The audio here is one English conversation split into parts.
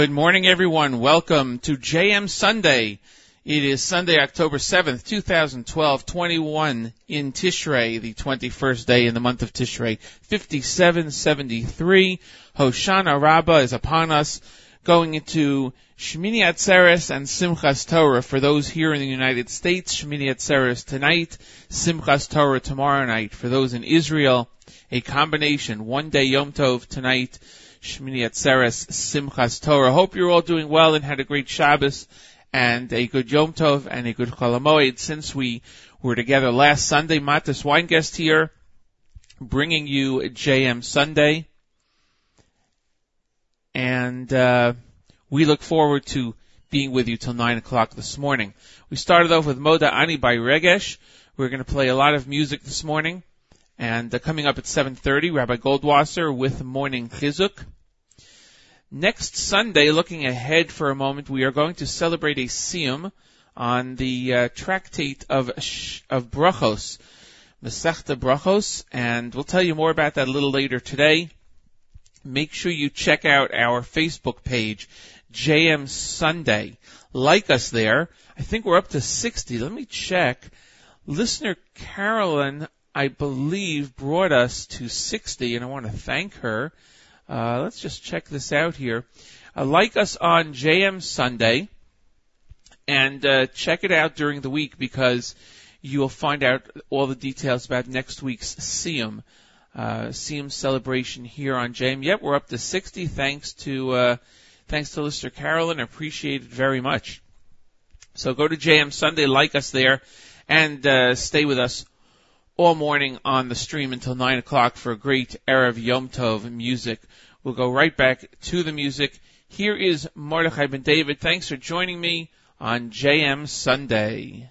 Good morning, everyone. Welcome to JM Sunday. It is Sunday, October 7th, 2012, 21 in Tishrei, the 21st day in the month of Tishrei, 5773. Hoshana Rabbah is upon us, going into Shmini Atzeres and Simchas Torah for those here in the United States. Shmini Atzeres tonight, Simchas Torah tomorrow night. For those in Israel, a combination, one day Yom Tov tonight, Shmini Atzeres, Simchas Torah. Hope you're all doing well and had a great Shabbos and a good Yom Tov and a good Cholamoid since we were together last Sunday. Matis Weingast here, bringing you JM Sunday. And, uh, we look forward to being with you till 9 o'clock this morning. We started off with Moda Ani by Regesh. We're going to play a lot of music this morning. And uh, coming up at 7.30, Rabbi Goldwasser with Morning Chizuk. Next Sunday, looking ahead for a moment, we are going to celebrate a siyum on the uh, tractate of of Brachos, Masechta Brachos, and we'll tell you more about that a little later today. Make sure you check out our Facebook page, JM Sunday. Like us there. I think we're up to 60. Let me check. Listener Carolyn I believe, brought us to 60, and I want to thank her. Uh, let's just check this out here. Uh, like us on JM Sunday, and uh, check it out during the week because you will find out all the details about next week's Siyum. Uh, Siyum celebration here on JM. Yep, we're up to 60 thanks to, uh, thanks to Lister Carolyn. Appreciate it very much. So go to JM Sunday, like us there, and uh, stay with us all morning on the stream until 9 o'clock for a great Erev Yom Tov music. We'll go right back to the music. Here is Mordechai Ben David. Thanks for joining me on JM Sunday.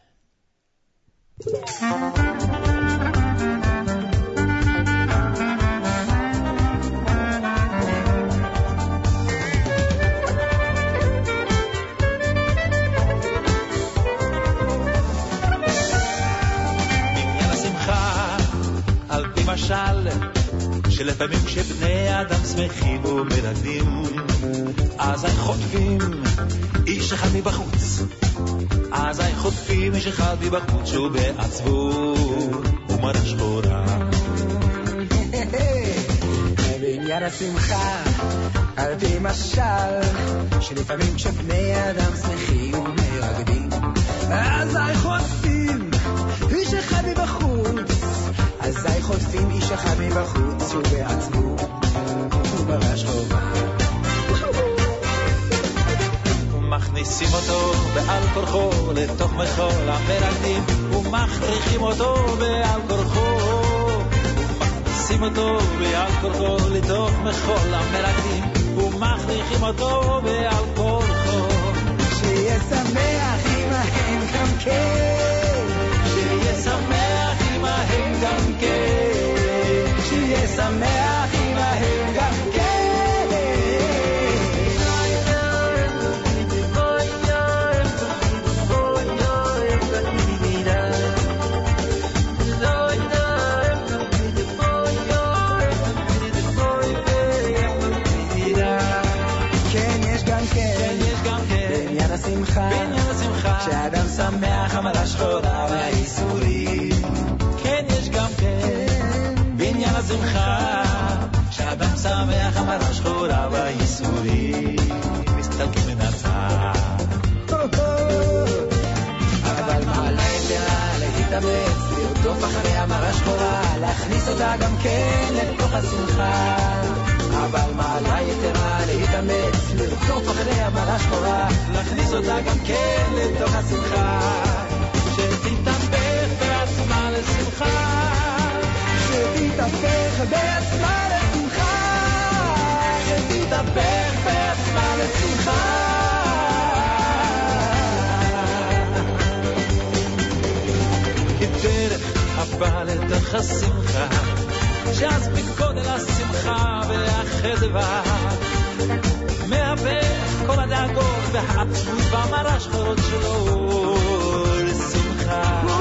שלפעמים כשבני אדם שמחים ומרקדים, הם חוטפים איש אחד מבחוץ. אז הם חוטפים איש אחד מבחוץ שהוא בעצבו ומראה שחורה. בעניין השמחה, על פי משל, שלפעמים כשבני אדם שמחים ומרקדים, הם חוטפים איש אחד מבחוץ. אזי חוטפים איש אחד מבחוץ, שהוא בעצמו, הוא ברש חובה. מכניסים אותו בעל כורחו לתוך מחול המרקדים ומכריחים אותו בעל כורחו. מכניסים אותו בעל כורחו לתוך מחול המרקדים ומכריחים אותו בעל כורחו. שיהיה שמח עמהם גם כן גם כן שיהיה שמח עמהם גם כן כן, יש גם כן, יש גם כן בעניין השמחה, בעניין השמחה כשאדם שמח אבל השחורה השמחה כשאדם שמח המרה שחורה והייסורים מסתלקים הצד אבל מעלה יתרה להתאמץ, לרדוף אחרי המרה שחורה, להכניס אותה גם כן לתוך השמחה. אבל מעלה יתרה להתאמץ, לרדוף אחרי המרה שחורה, להכניס אותה גם כן לתוך השמחה שתתהפך בעצמה לשמחה שתתהפך בעצמה לשמחה. שתתהפך בעצמה לשמחה כדרך הבא לתוך השמחה שאז מגודל השמחה והחדווה מהפך כל הדאגות והעצבות והמרה שחורות שלו לשמחה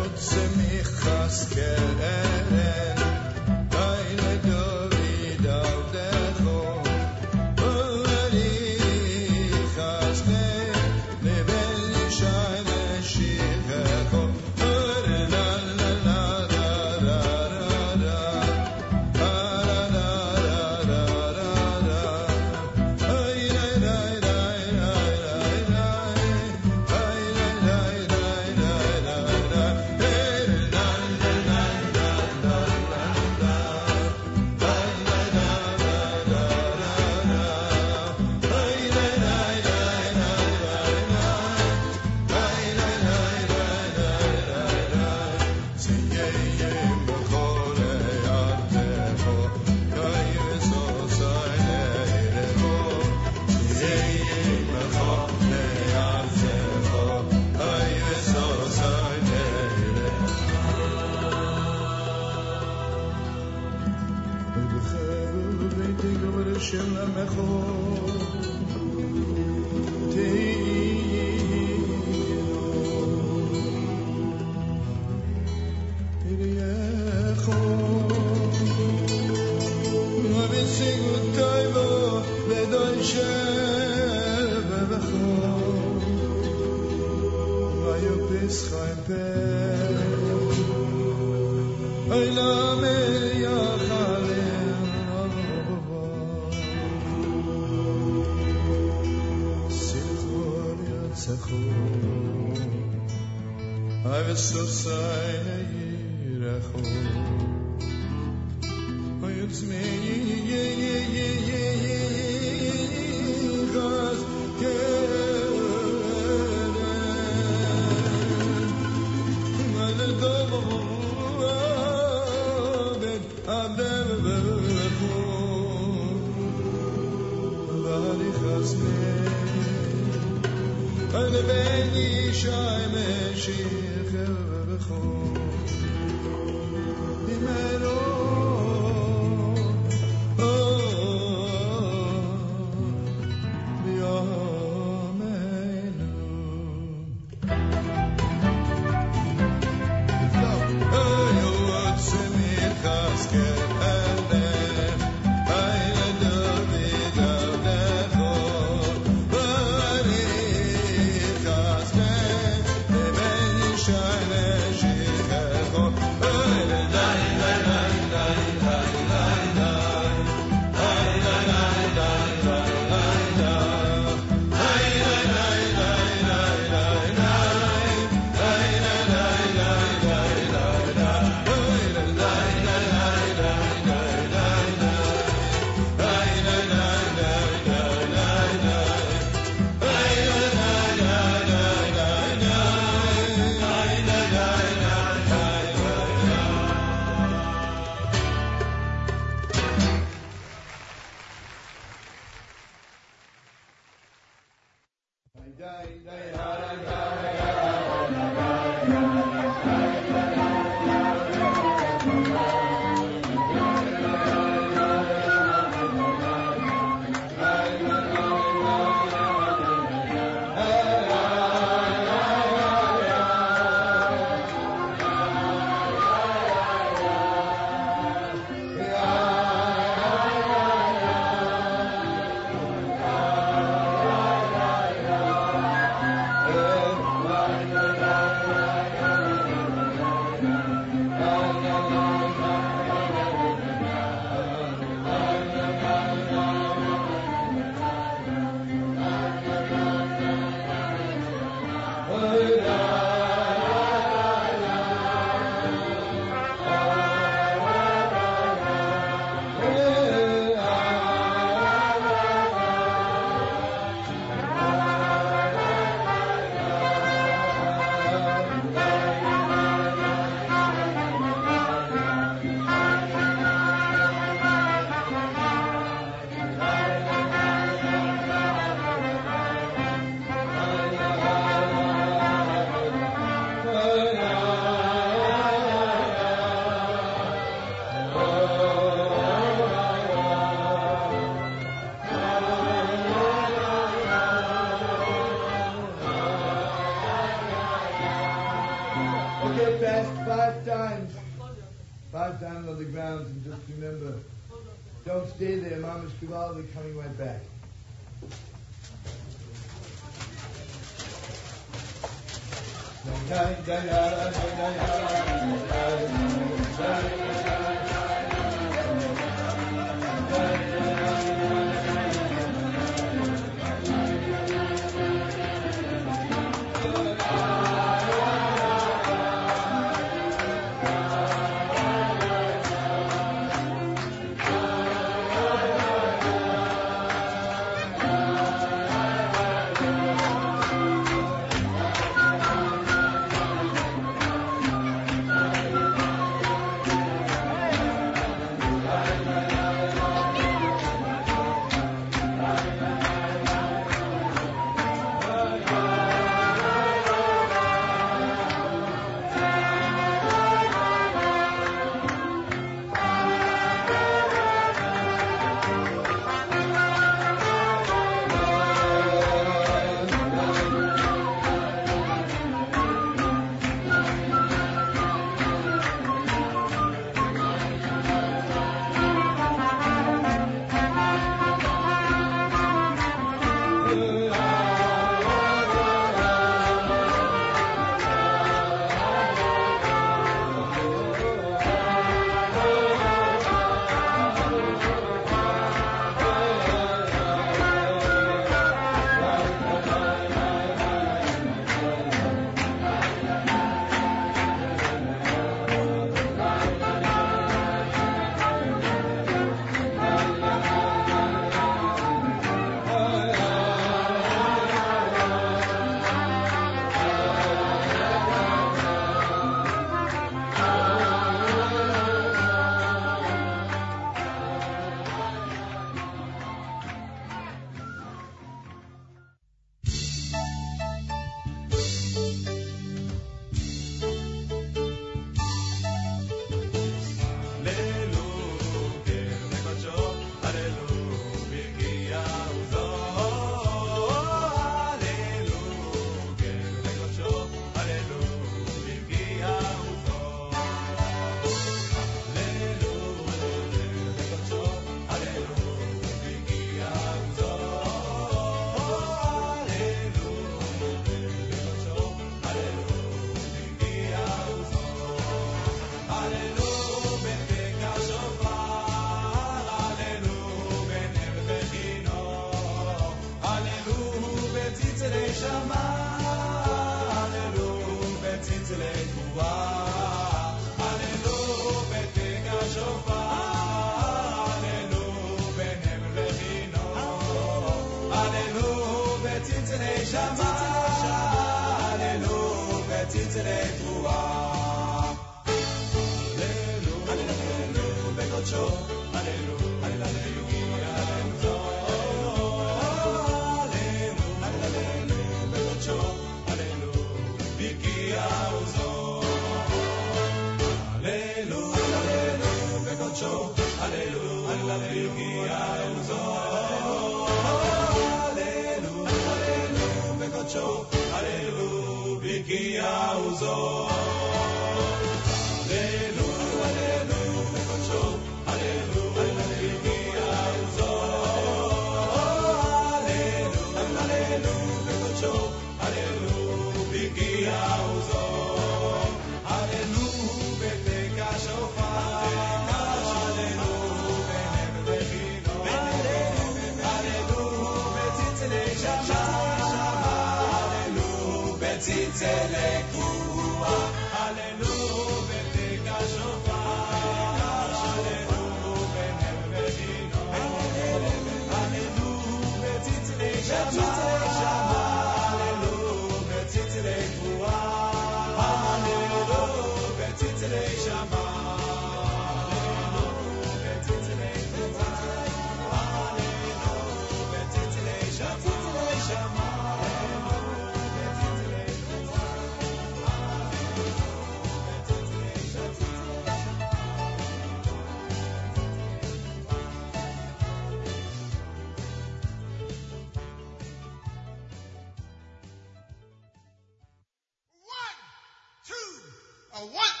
Kavod, a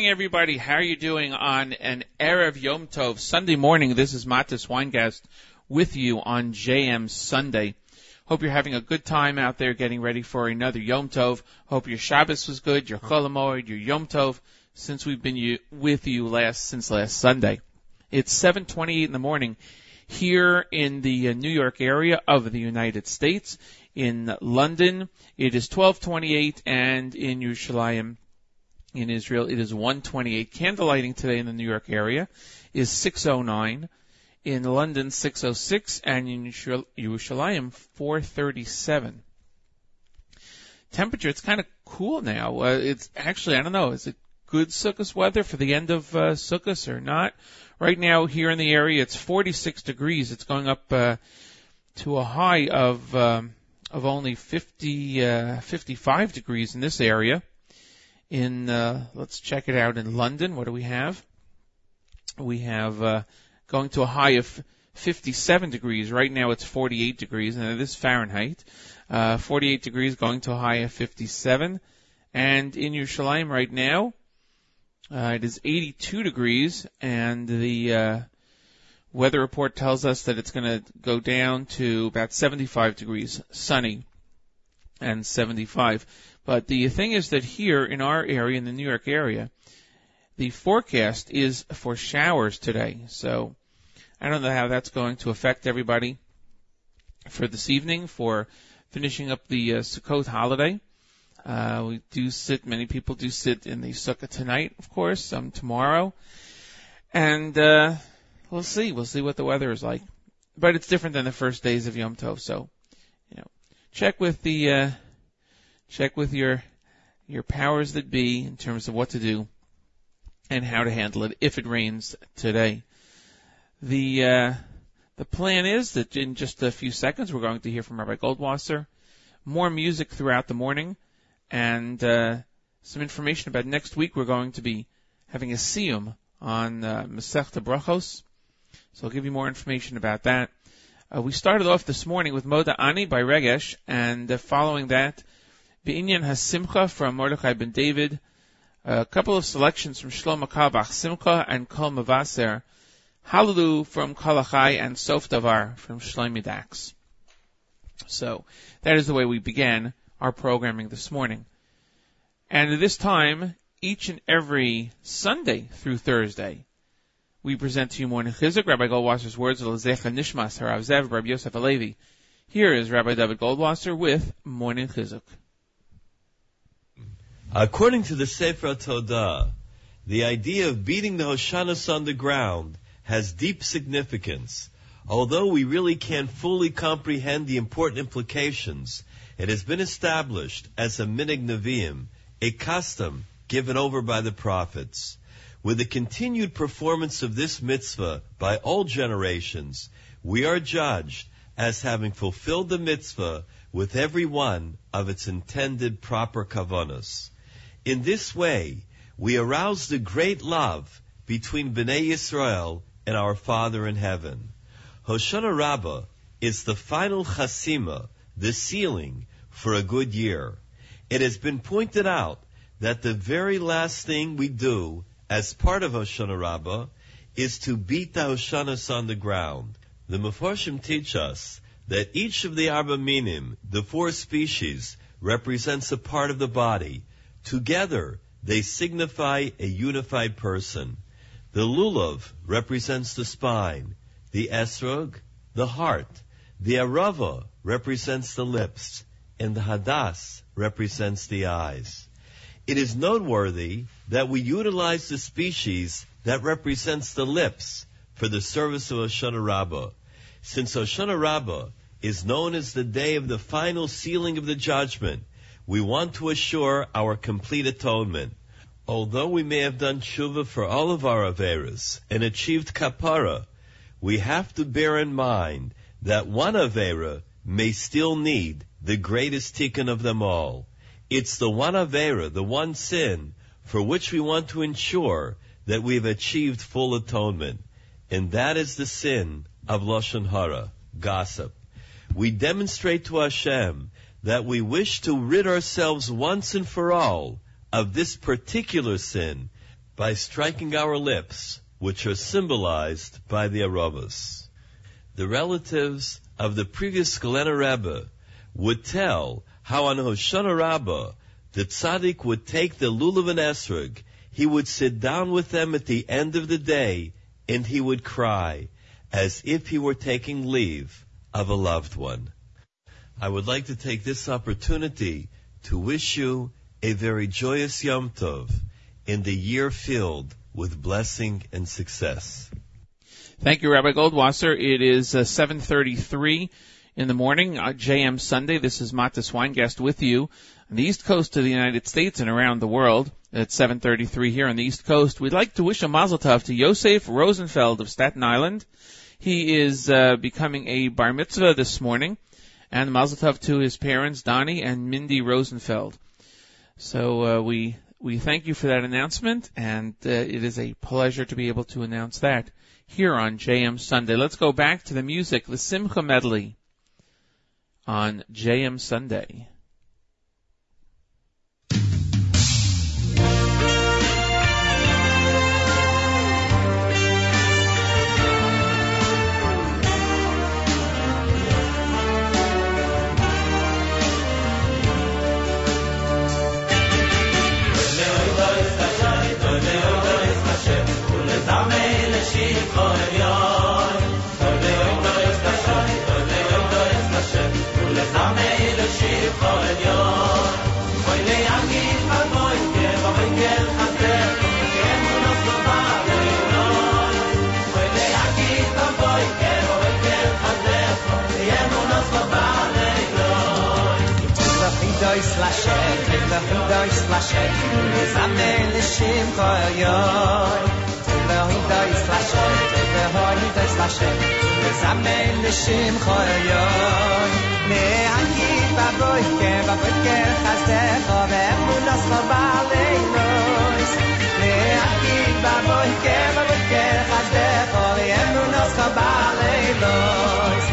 morning, everybody. How are you doing on an Erev Yom Tov Sunday morning? This is Matis Weingast with you on JM Sunday. Hope you're having a good time out there getting ready for another Yom Tov. Hope your Shabbos was good, your Cholamoid, your Yom Tov, since we've been you, with you last, since last Sunday. It's 7.28 in the morning here in the uh, New York area of the United States. In London, it is 1228 and in Yerushalayim, in Israel. It is 128. Candlelighting today in the New York area is 609. In London, 606. And in Yerushalayim, 437. Temperature, it's kind of cool now. Uh, it's actually, I don't know, is it good Sukkot weather for the end of uh, Sukkot or not? Right now here in the area, it's 46 degrees. It's going up uh, to a high of um, of only 50, uh, 55 degrees in this area in uh, let's check it out in London. What do we have? We have uh, going to a high of 57 degrees. Right now it's 48 degrees, and it is Fahrenheit. Uh, 48 degrees going to a high of 57. And in Yerushalayim right now, uh, it is 82 degrees, and the uh, weather report tells us that it's going to go down to about 75 degrees, sunny, and 75. But the thing is that here in our area, in the New York area, the forecast is for showers today. So I don't know how that's going to affect everybody for this evening for finishing up the uh, Sukkot holiday. Uh, we do sit, many people do sit in the Sukkah tonight, of course, some tomorrow. And, uh, we'll see. We'll see what the weather is like. But it's different than the first days of Yom Tov, so, you know, check with the, uh, check with your your powers that be in terms of what to do and how to handle it if it rains today. The uh, the plan is that in just a few seconds we're going to hear from Rabbi Goldwasser, more music throughout the morning, and uh, some information about next week. We're going to be having a siyum on uh, Masechta Brachos, so I'll give you more information about that. Uh, we started off this morning with Moda Ani by Regesh, and uh, following that, Be'inyan HaSimcha from Mordechai ben David, a couple of selections from Shlomo Carlebach, Simcha and Kol Mavaser, Hallelu from Kalachai and Sof Davar from Shlomi Dachs. So that is the way we began our programming this morning. And at this time, each and every Sunday through Thursday, we present to you Morning Chizuk, Rabbi Goldwasser's words, Lezecha Nishmas, Harav Zev, Rabbi Yosef Alevi. Here is Rabbi David Goldwasser with Morning Chizuk. According to the Sefer Todah, the idea of beating the Hoshanas on the ground has deep significance. Although we really can't fully comprehend the important implications, it has been established as a minhag neviim, a custom given over by the prophets. With the continued performance of this mitzvah by all generations, we are judged as having fulfilled the mitzvah with every one of its intended proper kavanas. In this way, we arouse the great love between Bnei Yisrael and our Father in heaven. Hoshana Rabbah is the final chasima, the sealing for a good year. It has been pointed out that the very last thing we do as part of Hoshana Rabbah is to beat the Hoshanas on the ground. The Mefarshim teach us that each of the Arba Minim, the four species, represents a part of the body, Together, they signify a unified person. The lulav represents the spine, the esrog, the heart, the arava represents the lips, and the hadas represents the eyes. It is noteworthy that we utilize the species that represents the lips for the service of Hoshana. Since Hoshana is known as the day of the final sealing of the judgment, we want to assure our complete atonement. Although we may have done tshuva for all of our averas and achieved kapara, we have to bear in mind that one avera may still need the greatest tikkun of them all. It's the one avera, the one sin, for which we want to ensure that we've achieved full atonement. And that is the sin of Lashon Hara, gossip. We demonstrate to Hashem that we wish to rid ourselves once and for all of this particular sin by striking our lips, which are symbolized by the aravas. The relatives of the previous Skulener Rebbe would tell how on Hoshana Rabbah the tzaddik would take the lulav and esrog, he would sit down with them at the end of the day, and he would cry, as if he were taking leave of a loved one. I would like to take this opportunity to wish you a very joyous Yom Tov in the year filled with blessing and success. Thank you, Rabbi Goldwasser. It is uh, 7:33 in the morning, uh, JM Sunday. This is Matis Weingast with you on the East Coast of the United States and around the world. At 7:33 here on the East Coast, we'd like to wish a Mazel Tov to Yosef Rosenfeld of Staten Island. He is uh, becoming a bar mitzvah this morning, and Mazel Tov to his parents Donnie and Mindy Rosenfeld. So uh, we we thank you for that announcement, and uh, it is a pleasure to be able to announce that here on JM Sunday. Let's go back to the music, the Simcha medley on JM Sunday. shoy shim khoyoy tve hoyt iz lashoy tve hoyt iz lashoy zamel shim khoyoy ne anki va ke va ke khaste khove mun as khovale ne anki va ke va ke khaste khove mun as khovale noy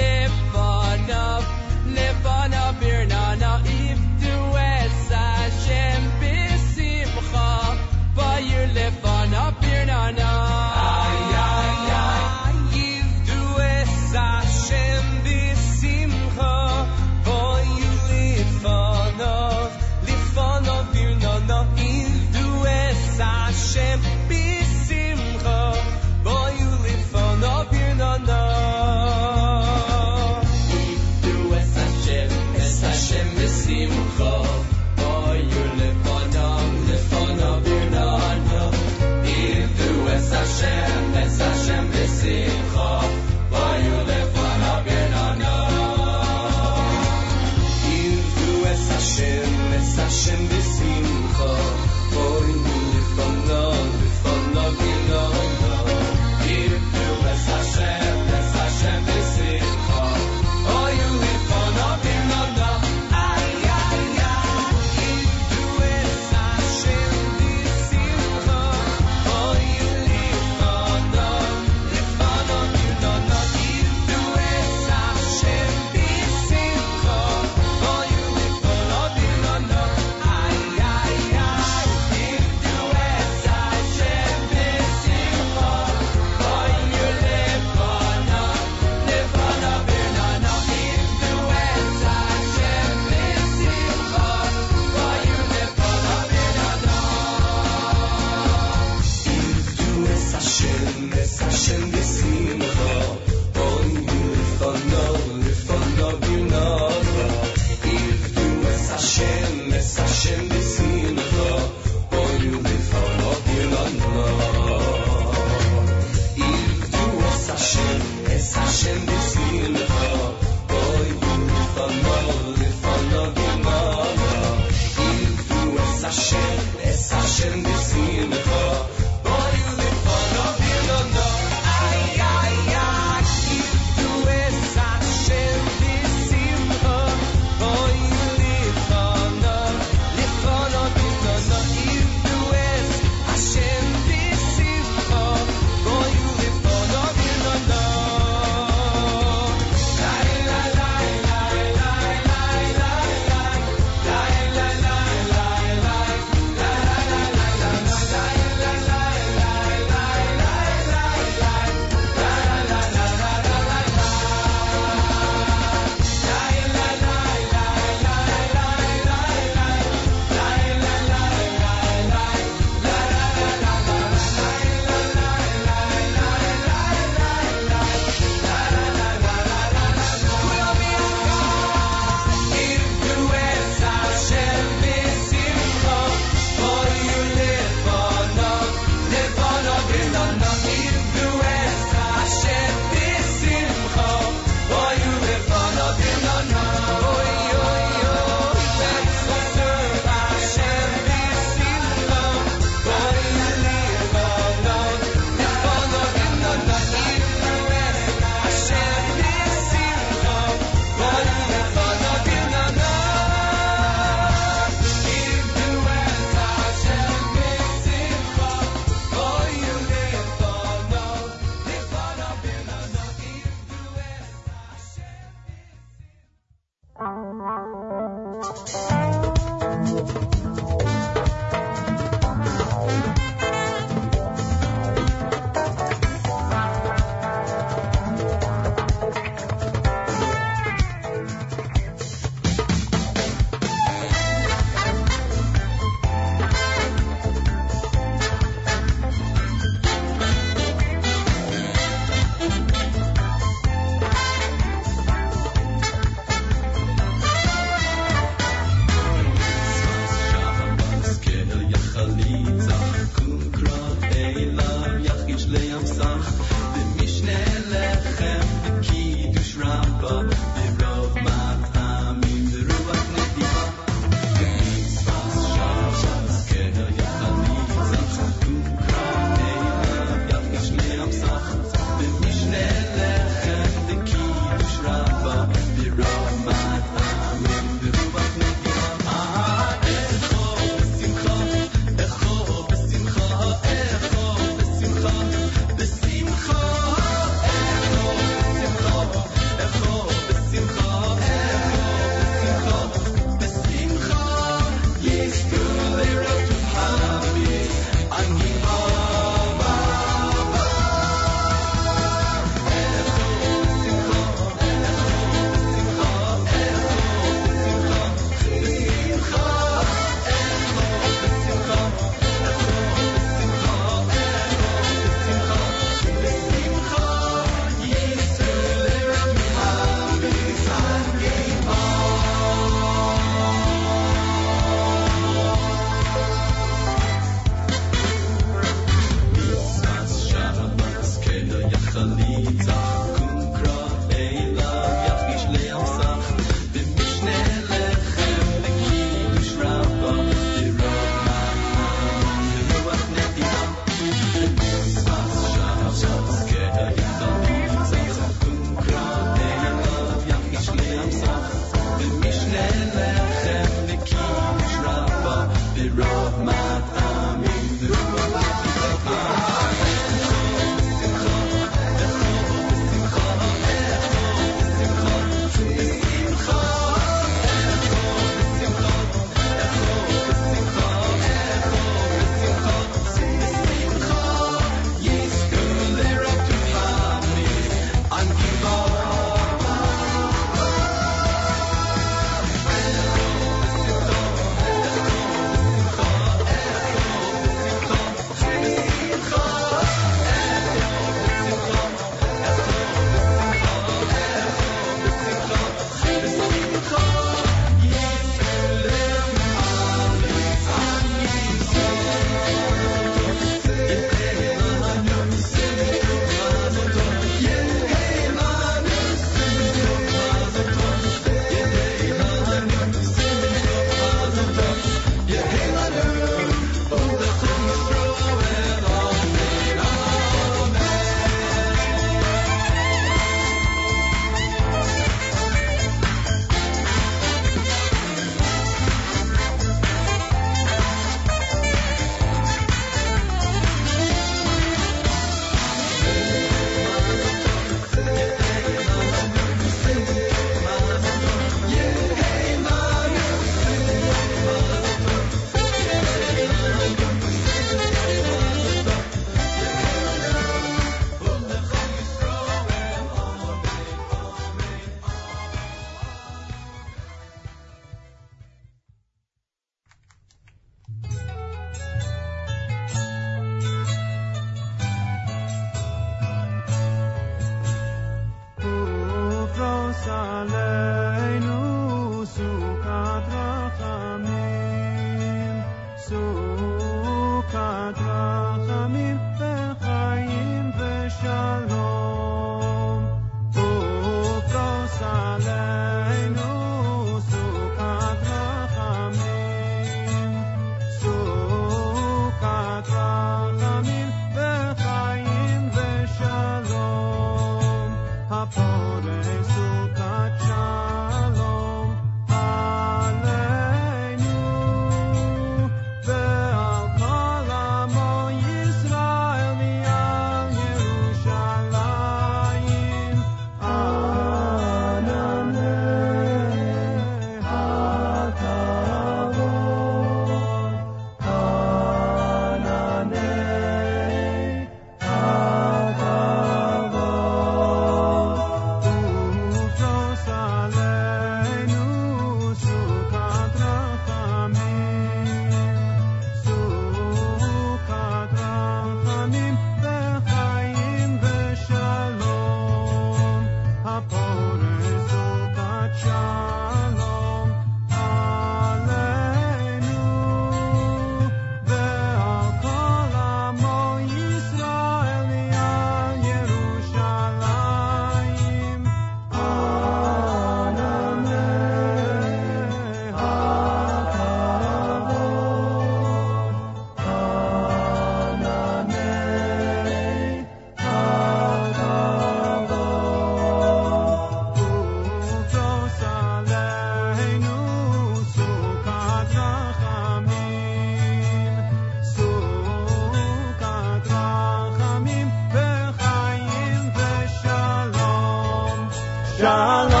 John.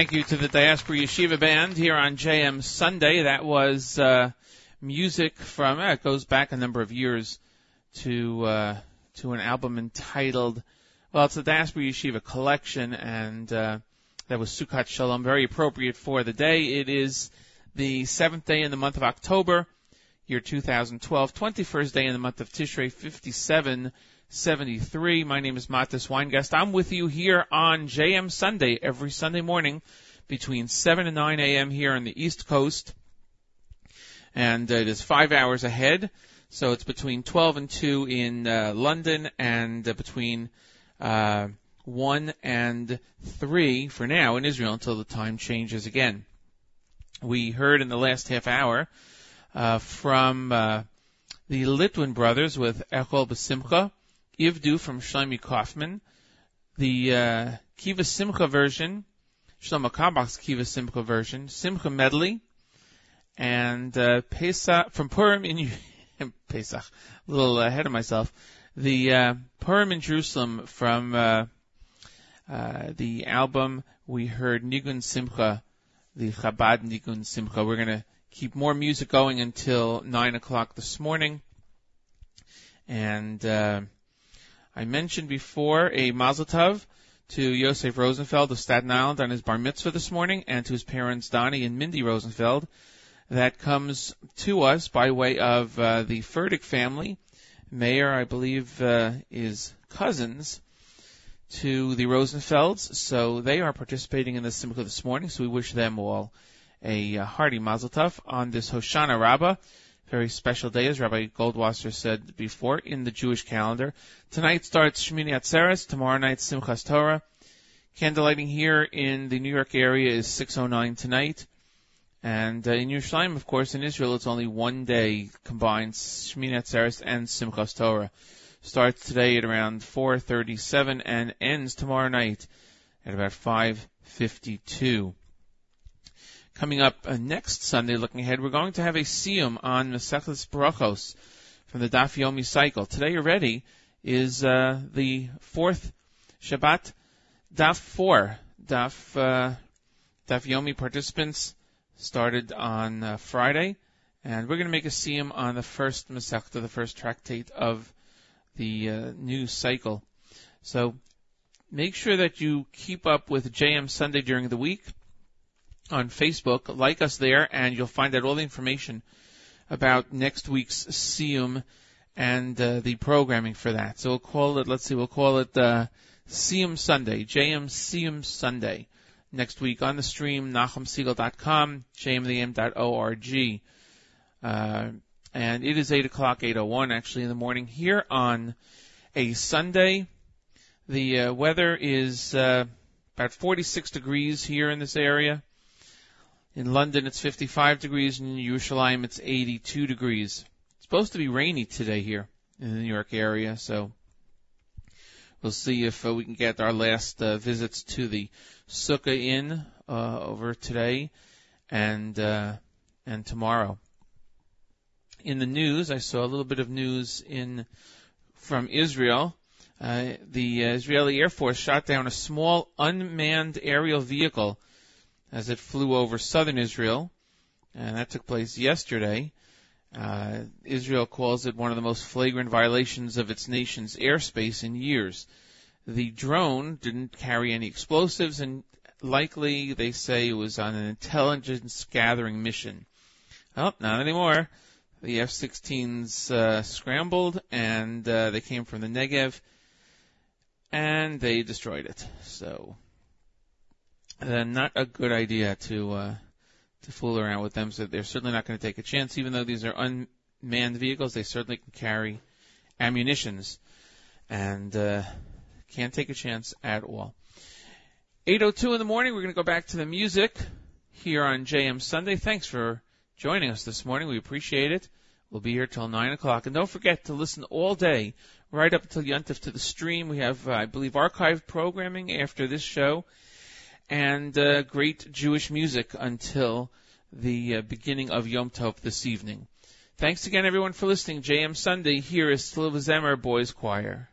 Thank you to the Diaspora Yeshiva Band here on JM Sunday. That was uh, music from uh, it goes back a number of years to uh, to an album entitled well, it's the Diaspora Yeshiva collection, and uh, that was Sukkot Shalom, very appropriate for the day. It is the seventh day in the month of October, year 2012, 21st day in the month of Tishrei, 5773. My name is Matis Weingast. I'm with you here on JM Sunday every Sunday morning between 7 and 9 a.m. here on the East Coast. And it is five hours ahead. So it's between 12 and 2 in uh, London and uh, between uh, 1 and 3 for now in Israel until the time changes again. We heard in the last half hour uh, from uh, the Litwin brothers with Echol Basimcha, Ivdu from Shlomi Kaufman, the uh, Kiva Simcha version Shlomo Carlebach's Kiva Simcha version, Simcha medley, and uh, Pesach from Purim in Pesach. A little ahead of myself. The uh, Purim in Jerusalem from uh, uh, the album we heard Nigun Simcha, the Chabad Nigun Simcha. We're gonna keep more music going until nine o'clock this morning. And uh, I mentioned before a Mazel Tov to Yosef Rosenfeld of Staten Island on his bar mitzvah this morning, and to his parents Donnie and Mindy Rosenfeld. That comes to us by way of uh, the Furtick family. Meir, I believe, uh, is cousins to the Rosenfelds, so they are participating in the Simcha this morning. So we wish them all a uh, hearty Mazel Tov on this Hoshana Rabbah very special day, as Rabbi Goldwasser said before, in the Jewish calendar. Tonight starts Shmini Atzeres, tomorrow night Simchas Torah. Candlelighting here in the New York area is 6.09 tonight. And uh, in Yerushalayim, of course, in Israel, it's only one day combined Shmini Atzeres and Simchas Torah. Starts today at around 4.37 and ends tomorrow night at about 5.52. Coming up uh, next Sunday, looking ahead, we're going to have a siyum on Maseches Brachos from the Daf Yomi cycle. Today already is uh, the fourth Shabbat, Daf 4. Daf, uh, Daf Yomi participants started on uh, Friday, and we're going to make a siyum on the first Masechta, the first tractate of the uh, new cycle. So make sure that you keep up with JM Sunday during the week on Facebook. Like us there, and you'll find out all the information about next week's Siyum and uh, the programming for that. So we'll call it, let's see, we'll call it uh, Siyum Sunday, JM Siyum Sunday. Next week on the stream, NachumSegal.com, jmtheam.org. Uh, and it is 8 o'clock, 8.01 actually in the morning here on a Sunday. The uh, weather is uh, about 46 degrees here in this area. In London, it's 55 degrees. In Yerushalayim, it's 82 degrees. It's supposed to be rainy today here in the New York area, so we'll see if uh, we can get our last uh, visits to the Sukkah Inn uh, over today and uh, and tomorrow. In the news, I saw a little bit of news in from Israel. Uh, the Israeli Air Force shot down a small unmanned aerial vehicle as it flew over southern Israel, and that took place yesterday. Uh, Israel calls it one of the most flagrant violations of its nation's airspace in years. The drone didn't carry any explosives, and likely they say it was on an intelligence gathering mission. Oh, not anymore. The F-16s uh, scrambled, and uh, they came from the Negev, and they destroyed it. So uh, not a good idea to uh, to fool around with them. So they're certainly not going to take a chance, even though these are unmanned vehicles. They certainly can carry ammunitions, and uh, can't take a chance at all. 8:02 in the morning. We're going to go back to the music here on JM Sunday. Thanks for joining us this morning. We appreciate it. We'll be here till nine o'clock, and don't forget to listen all day, right up until Yontif to the stream. We have, uh, I believe, archived programming after this show and uh, great Jewish music until the uh, beginning of Yom Tov this evening. Thanks again, everyone, for listening. JM Sunday. Here is Silva Zemer Boys Choir.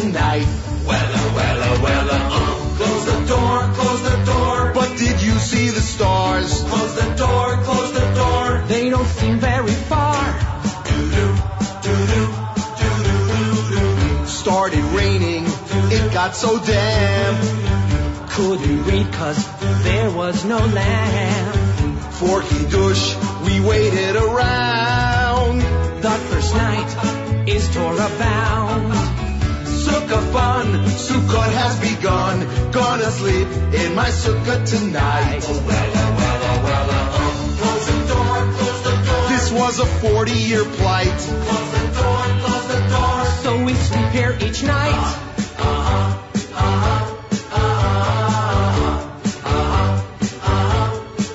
tonight. tonight. Oh, well, well, well. Uh, um, close the door, close the door. This was a 40 year plight. Close the door, close the door. So we sleep here each night. Uh. uh,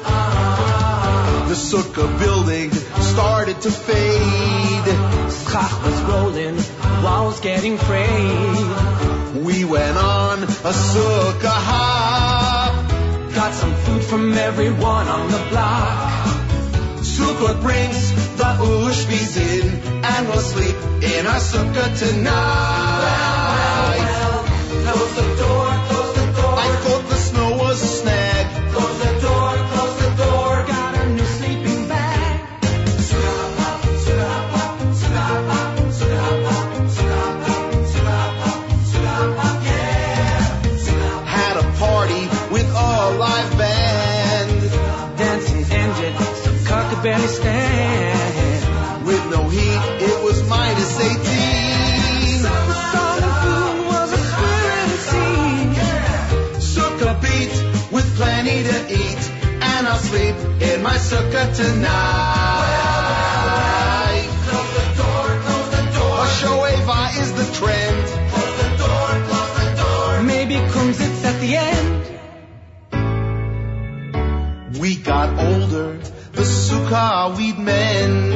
uh the Sukkah building started to fade. Stock was rolling, walls getting frayed. We went on a Sukkah high from everyone on the block. Sukkot brings the Ushpizin, and we'll sleep in our sukkah tonight. Well, well, well, close the door. With no heat, it was minus 18. The food was a. Sukkah beat with plenty to eat, and I'll sleep in my sukkah tonight. Close the door, close the door. A is the trend. Close the door, close the door. Maybe at the end. We got older sukkah we'd mend.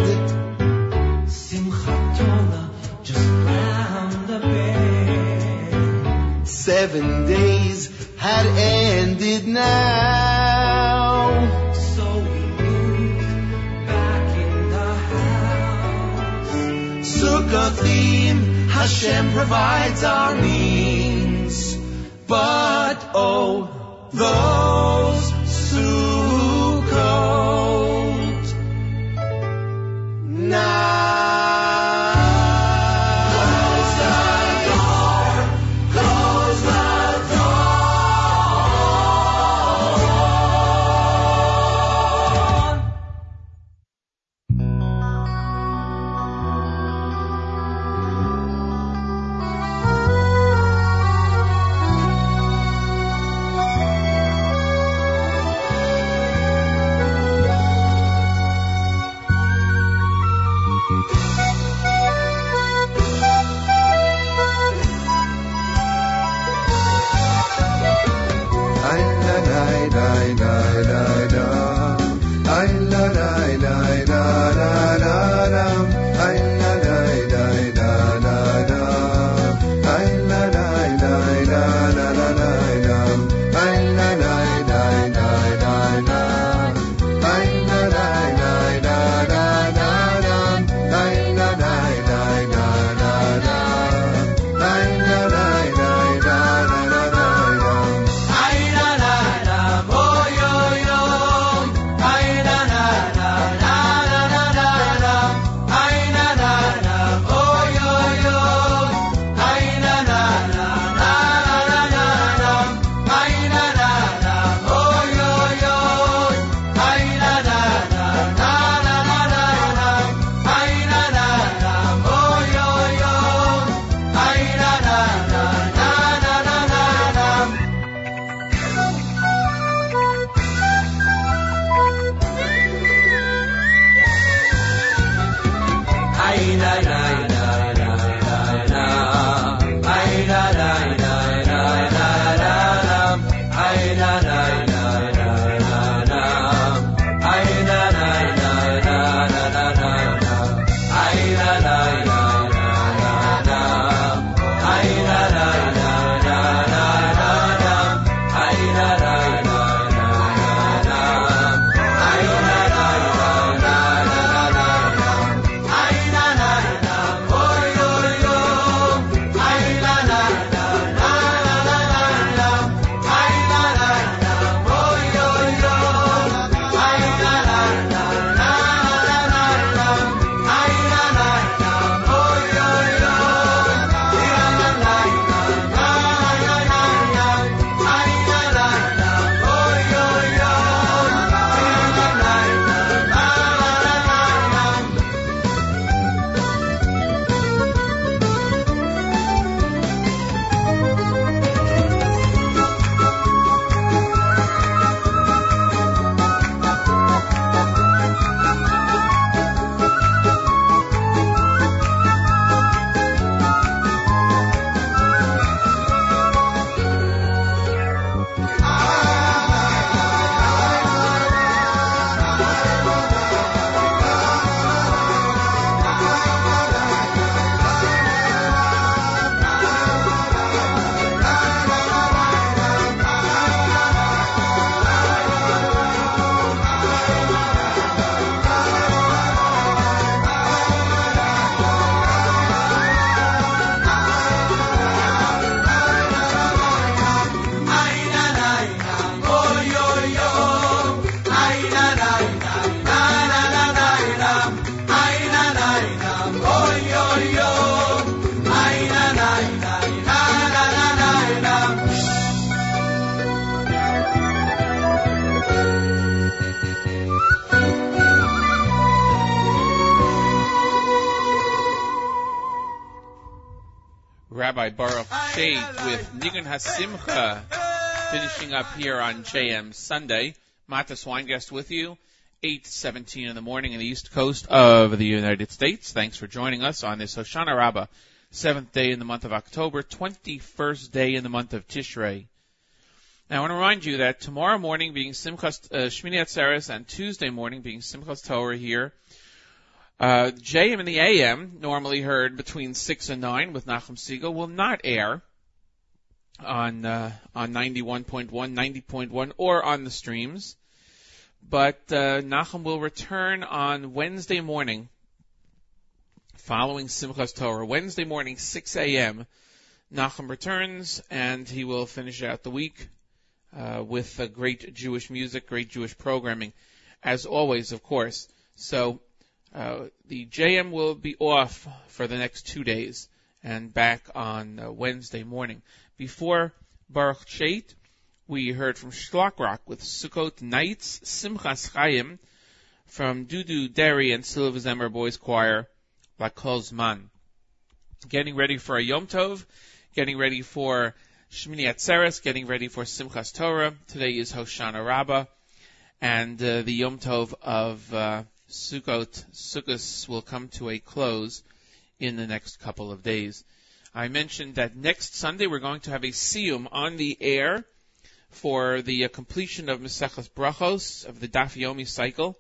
Simchat Torah just round the bend. Seven days had ended now. So we moved back in the house. Sukkah theme, Hashem provides our needs. But oh, those Sukkot now. Hasimcha finishing up here on JM Sunday. Matas Weingast with you, 8:17 in the morning in the East Coast of the United States. Thanks for joining us on this Hoshana Rabbah, seventh day in the month of October, 21st day in the month of Tishrei. Now, I want to remind you that tomorrow morning being Simchas uh, Shmini Atzeres and Tuesday morning being Simchas Torah here, uh, JM and the AM, normally heard between 6 and 9 with Nachum Segal, will not air on uh, on 91.1, 90.1, or on the streams. But uh, Nachum will return on Wednesday morning, following Simchas Torah. Wednesday morning, 6 a.m. Nachum returns, and he will finish out the week uh, with great Jewish music, great Jewish programming, as always, of course. So uh, the JM will be off for the next two days and back on uh, Wednesday morning. Before Baruch Shait, we heard from Shlock with Sukkot Nights, Simchas Chaim, from Dudu Derry and Silva Zemer Boys Choir, La Man. Getting ready for a Yom Tov, getting ready for Shmini Atzeres, getting ready for Simchas Torah. Today is Hoshana Rabbah, and uh, the Yom Tov of uh, Sukkot, Sukkot will come to a close in the next couple of days. I mentioned that next Sunday we're going to have a Siyum on the air for the uh, completion of Mesechus Brachos of the Daf Yomi cycle,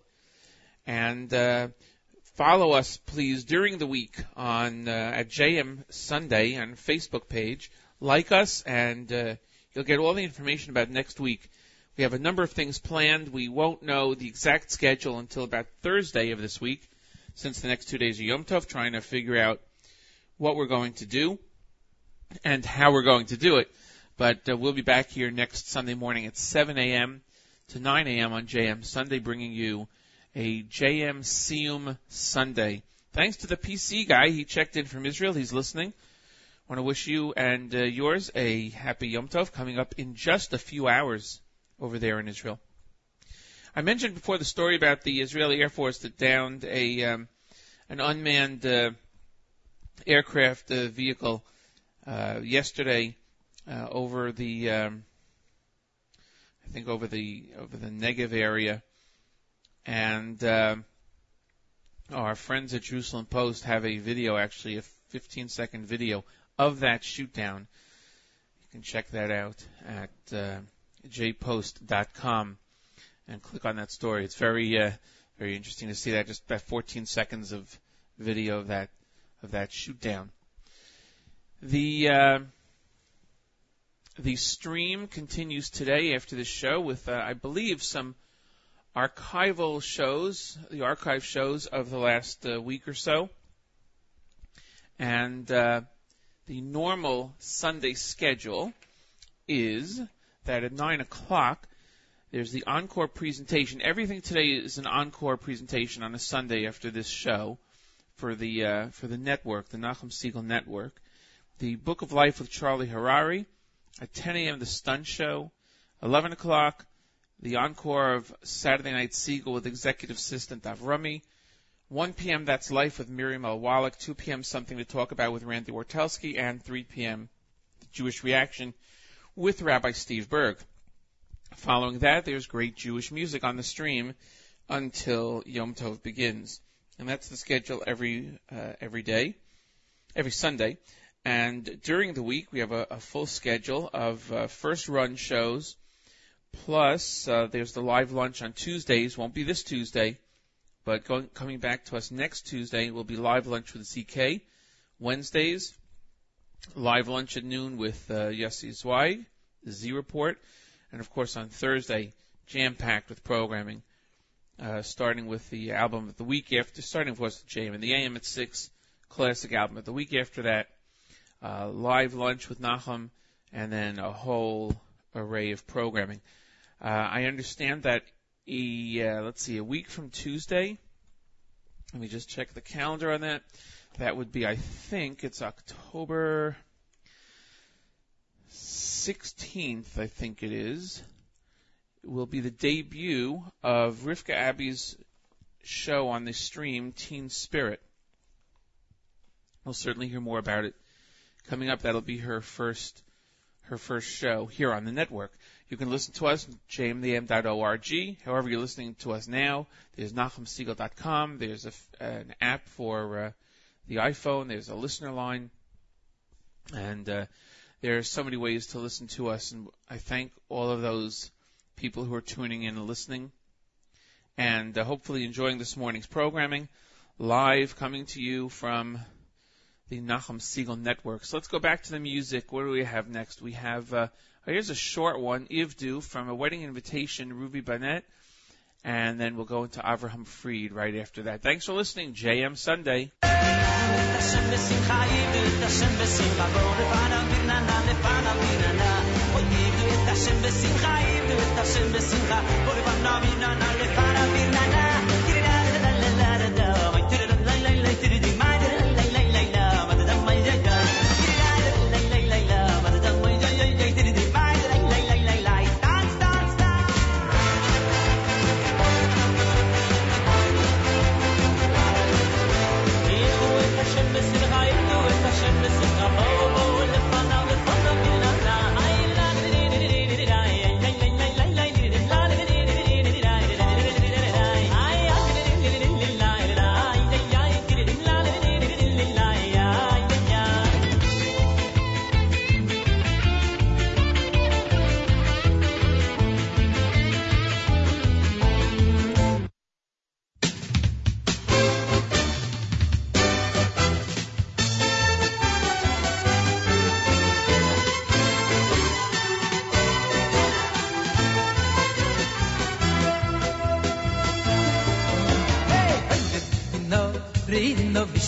and uh, follow us please during the week on uh, at JM Sunday on Facebook page like us, and uh, you'll get all the information about next week. We have a number of things planned. We won't know the exact schedule until about Thursday of this week, since the next two days are Yom Tov, trying to figure out what we're going to do and how we're going to do it. But uh, we'll be back here next Sunday morning at 7 a.m. to 9 a.m. on JM Sunday, bringing you a JM Siyum Sunday. Thanks to the PC guy. He checked in from Israel. He's listening want to wish you and uh, yours a happy Yom Tov coming up in just a few hours over there in Israel. I mentioned before the story about the Israeli Air Force that downed a um, an unmanned uh, aircraft uh, vehicle uh, yesterday uh, over the um, I think over the over the Negev area, and uh, our friends at Jerusalem Post have a video, actually a 15 second video of that shootdown. You can check that out at uh, jpost.com and click on that story. It's very uh, very interesting to see that. Just about 14 seconds of video of that of that shootdown. The uh, the stream continues today after the show with, uh, I believe, some archival shows, the archive shows of the last uh, week or so. And uh, the normal Sunday schedule is that at 9 o'clock, there's the encore presentation. Everything today is an encore presentation on a Sunday after this show for the uh, for the network, the Nachum Segal Network. The Book of Life with Charlie Harary at 10 a.m. The Stunt Show, 11 o'clock the encore of Saturday Night Segal with Executive Assistant Avrami, 1 p.m. That's Life with Miriam L. Wallach. 2 p.m. Something to Talk About with Randy Wartelski. And 3 p.m. The Jewish Reaction with Rabbi Steve Burg. Following that, there's great Jewish music on the stream until Yom Tov begins. And that's the schedule every, uh, every day, every Sunday. And during the week, we have a, a full schedule of uh, first run shows. Plus, uh, there's the live lunch on Tuesdays. Won't be this Tuesday but going, coming back to us next Tuesday will be live lunch with ZK. Wednesdays, live lunch at noon with uh, Yossi Zweig, Z Report, and of course on Thursday, jam packed with programming, uh, starting with the album of the week after, starting course the JM and the AM at six, classic album of the week after that, uh, live lunch with Nachum, and then a whole array of programming. Uh, I understand that yeah, let's see, a week from Tuesday. Let me just check the calendar on that. That would be, I think, it's October 16th, I think it is. Will be the debut of Rivka Abbey's show on the stream, Teen Spirit. We'll certainly hear more about it coming up. That'll be her first, her first show here on the network. You can listen to us at jmthem.org. However, you're listening to us now. There's NachumSegal.com. There's a an app for uh, the iPhone. There's a listener line, and uh, there are so many ways to listen to us. And I thank all of those people who are tuning in and listening, and uh, hopefully enjoying this morning's programming live, coming to you from the Nachum Segal Network. So let's go back to the music. What do we have next? We have uh, oh, here's a short one, Ivdu from a wedding invitation, Ruby Bennett, and then we'll go into Avraham Fried right after that. Thanks for listening, JM Sunday. Eta zen bezin jaim, eta zen bezin ja, hori bat nabinan.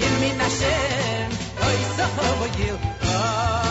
Yim oh, Hashem, oy sohoy oh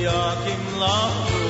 Yokim Lonu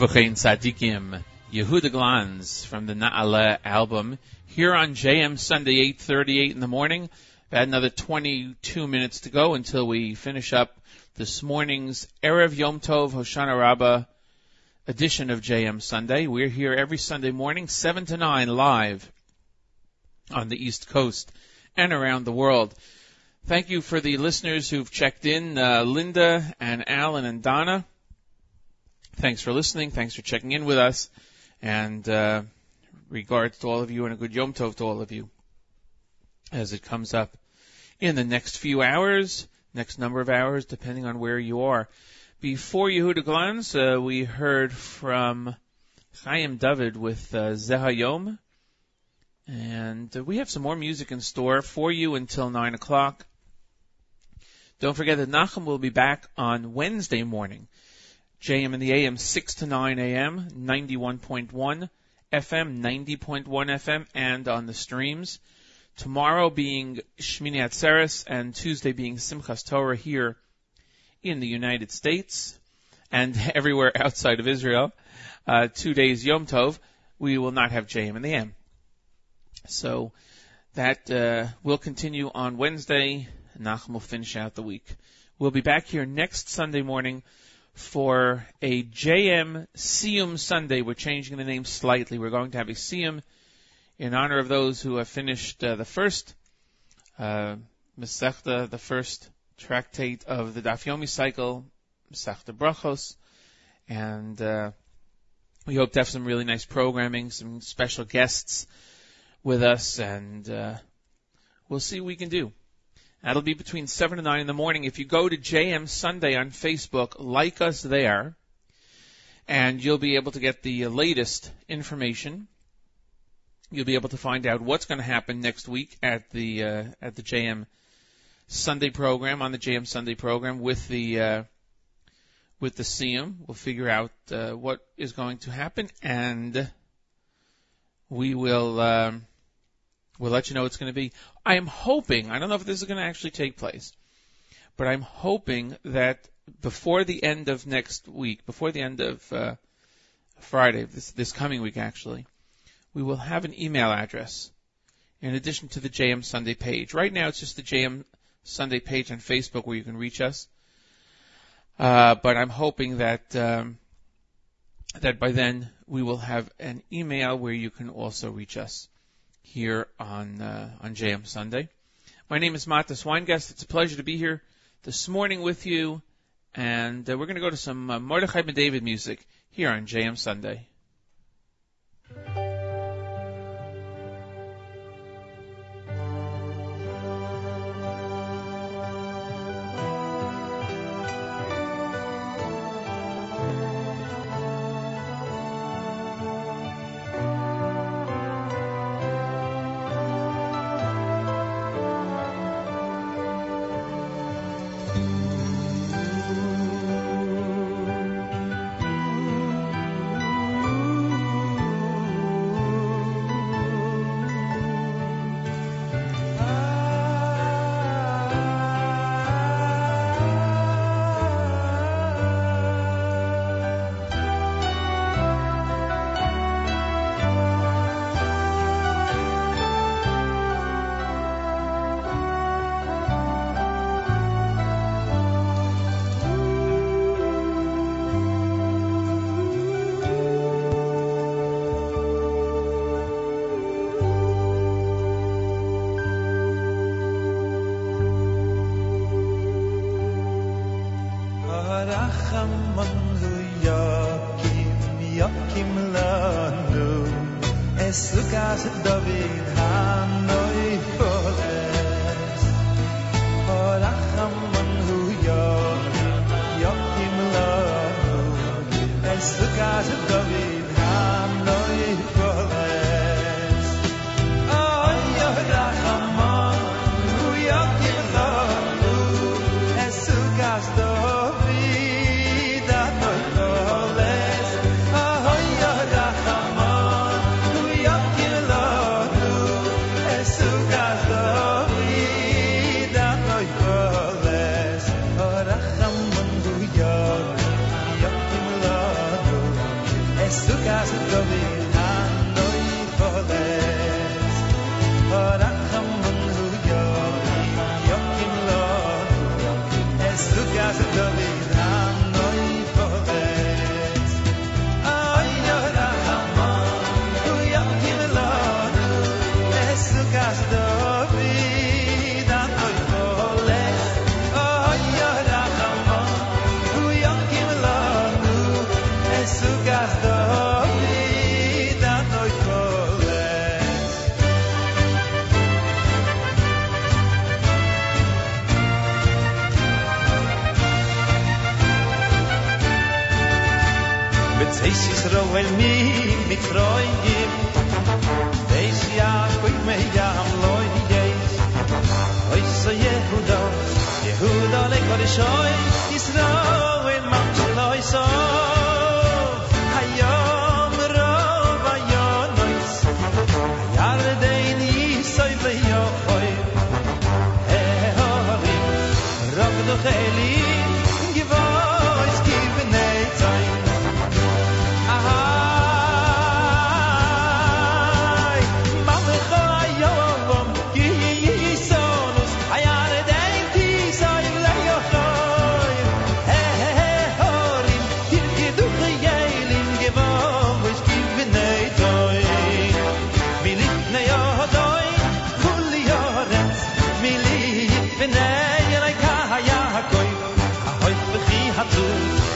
Uvachain Tzadikim, Yehuda Glantz from the Na'ala album, here on JM Sunday 8.38 in the morning. We've About another 22 minutes to go until we finish up this morning's Erev Yom Tov Hoshana Rabbah edition of JM Sunday. We're here every Sunday morning, 7 to 9 live on the East Coast and around the world. Thank you for the listeners who've checked in, uh, Linda and Alan and Donna. Thanks for listening. Thanks for checking in with us. And uh, regards to all of you and a good Yom Tov to all of you as it comes up in the next few hours, next number of hours, depending on where you are. Before Yehuda Glantz, uh, we heard from Chaim David with uh, Zehayom. And uh, we have some more music in store for you until 9 o'clock. Don't forget that Nachum will be back on Wednesday morning JM in the AM 6 to 9 AM, 91.1 FM, 90.1 FM, and on the streams. Tomorrow being Shmini Atzeres and Tuesday being Simchas Torah here in the United States and everywhere outside of Israel. Uh, two days Yom Tov, we will not have JM in the AM. So that uh, will continue on Wednesday. Nachum will finish out the week. We'll be back here next Sunday morning for a JM Siyum Sunday. We're changing the name slightly. We're going to have a Siyum in honor of those who have finished uh, the first uh, Masechta, the first tractate of the Daf Yomi cycle, Masechta Brachos, and uh, we hope to have some really nice programming, some special guests with us, and uh, we'll see what we can do. That'll be between 7 and 9 in the morning. If you go to JM Sunday on Facebook, like us there, and you'll be able to get the latest information. You'll be able to find out what's going to happen next week at the uh, at the JM Sunday program on the JM Sunday program with the uh, with the Siyum. We'll figure out uh, what is going to happen, and we will. Um, We'll let you know it's going to be. I am hoping, I don't know if this is going to actually take place, but I'm hoping that before the end of next week, before the end of uh, Friday, this, this coming week actually, we will have an email address in addition to the JM Sunday page. Right now it's just the JM Sunday page on Facebook where you can reach us. Uh, but I'm hoping that um, that by then we will have an email where you can also reach us here on uh, on JM Sunday. My name is Matis Weingast. It's a pleasure to be here this morning with you, and uh, we're going to go to some uh, Mordechai Ben David music here on JM Sunday.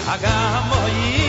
Hatzuz, agamoyim,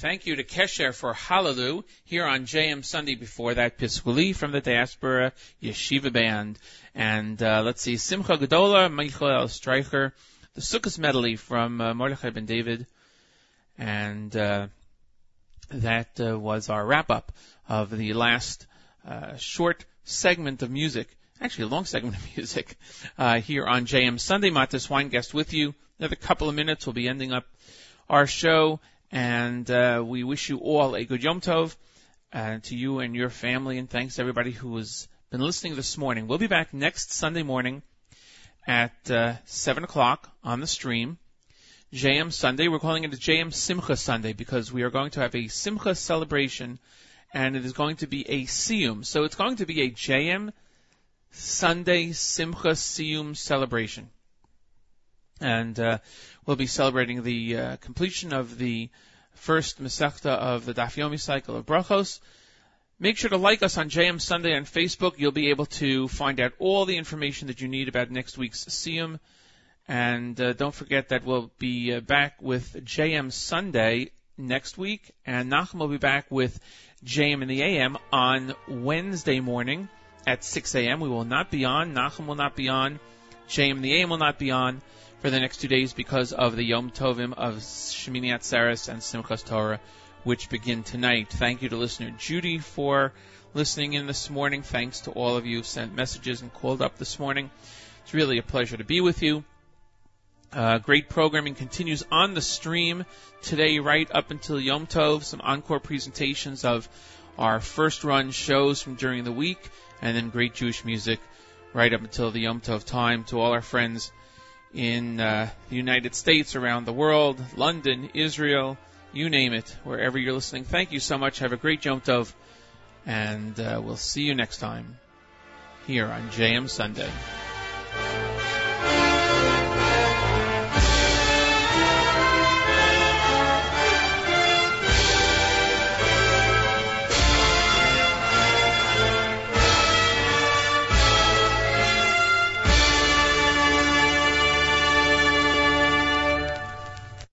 thank you to Kesher for Hallelujah here on JM Sunday before that Piskuli from the Diaspora Yeshiva Band. And uh, let's see, Simcha Gedola, Michael Streicher, the Sukkot medley from uh, Mordechai Ben David. And uh, that uh, was our wrap up of the last uh, short segment of music. Actually, a long segment of music uh, here on JM Sunday. Matis Weingast with you. Another couple of minutes, we'll be ending up our show and uh, we wish you all a good Yom Tov uh, to you and your family. And thanks to everybody who has been listening this morning. We'll be back next Sunday morning at uh, 7 o'clock on the stream. JM Sunday. We're calling it a JM Simcha Sunday because we are going to have a Simcha celebration and it is going to be a Siyum. So it's going to be a JM Sunday Simcha Siyum celebration. And uh, we'll be celebrating the uh, completion of the first Masechta of the Daf Yomi cycle of Brachos. Make sure to like us on JM Sunday on Facebook. You'll be able to find out all the information that you need about next week's Siyum. And uh, don't forget that we'll be uh, back with JM Sunday next week, and Nachum will be back with JM in the AM on Wednesday morning at 6 a.m. We will not be on. Nachum will not be on. JM in the AM will not be on for the next two days because of the Yom Tovim of Shemini Atzeres and Simchas Torah, which begin tonight. Thank you to listener Judy for listening in this morning. Thanks to all of you who sent messages and called up this morning. It's really a pleasure to be with you. Uh, great programming continues on the stream today, right up until Yom Tov. Some encore presentations of our first run shows from during the week, and then great Jewish music right up until the Yom Tov time. To all our friends in uh, the United States, around the world, London, Israel, you name it, wherever you're listening. Thank you so much. Have a great Yom Tov, and uh, we'll see you next time here on JM Sunday.